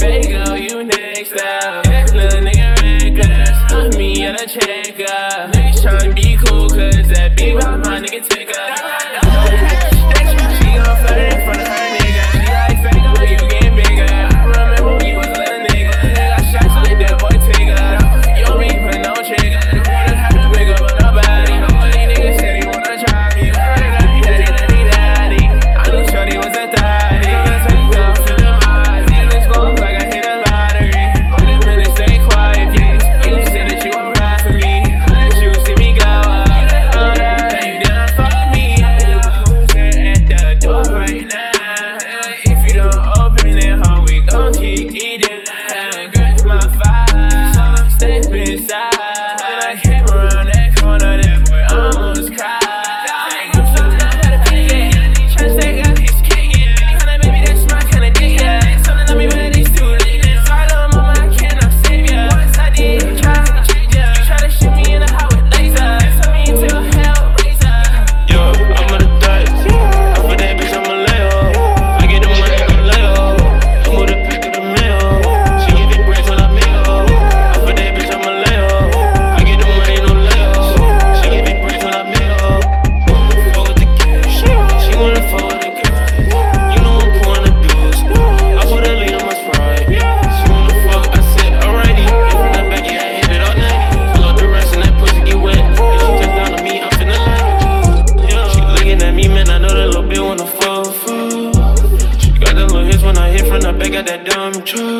Fago, you next up. Nigga reckless. Me. Niggas tryna be cool, cause that be my control.